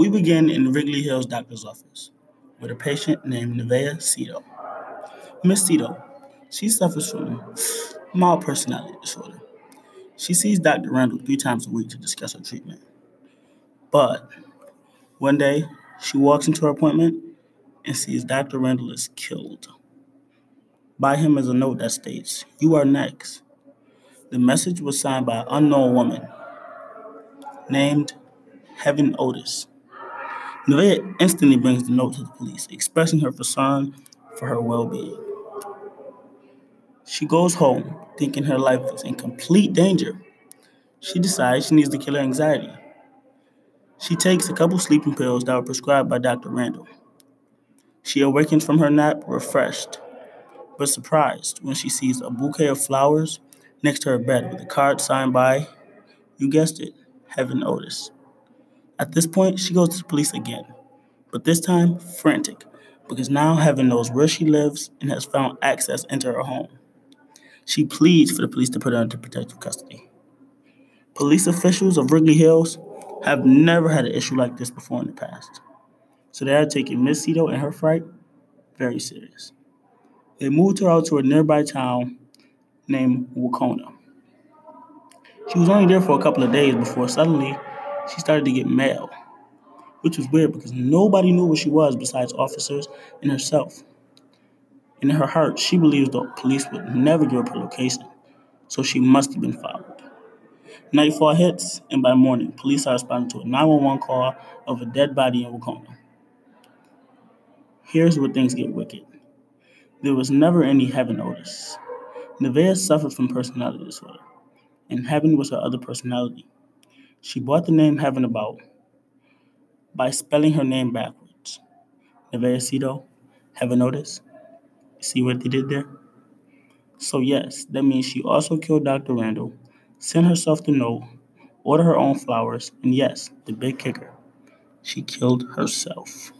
We begin in Wrigley Hill's doctor's office with a patient named Nevaeh Sito. Miss Sito, she suffers from mild personality disorder. She sees Dr. Randall three times a week to discuss her treatment. But one day, she walks into her appointment and sees Dr. Randall is killed. By him is a note that states, You are next. The message was signed by an unknown woman named Heaven Otis. Nevaeh instantly brings the note to the police, expressing her concern for her well being. She goes home thinking her life is in complete danger. She decides she needs to kill her anxiety. She takes a couple sleeping pills that were prescribed by Dr. Randall. She awakens from her nap refreshed, but surprised when she sees a bouquet of flowers next to her bed with a card signed by, you guessed it, Heaven Otis. At this point, she goes to the police again, but this time frantic, because now Heaven knows where she lives and has found access into her home. She pleads for the police to put her into protective custody. Police officials of Wrigley Hills have never had an issue like this before in the past, so they are taking Miss Sito and her fright very serious. They moved her out to a nearby town named Wauconda. She was only there for a couple of days before suddenly she started to get mail, which was weird because nobody knew where she was besides officers and herself. In her heart, she believes the police would never give up her location, so she must have been followed. Nightfall hits, and by morning, police are responding to a 911 call of a dead body in Wauconda. Here's where things get wicked. There was never any Heaven Otis. Nevaeh suffered from personality disorder, and Heaven was her other personality. She brought the name Heaven about by spelling her name backwards. Nevaeh Sito, Heaven Otis. See what they did there? So, yes, that means she also killed Dr. Randall, sent herself the note, ordered her own flowers, and yes, the big kicker, she killed herself.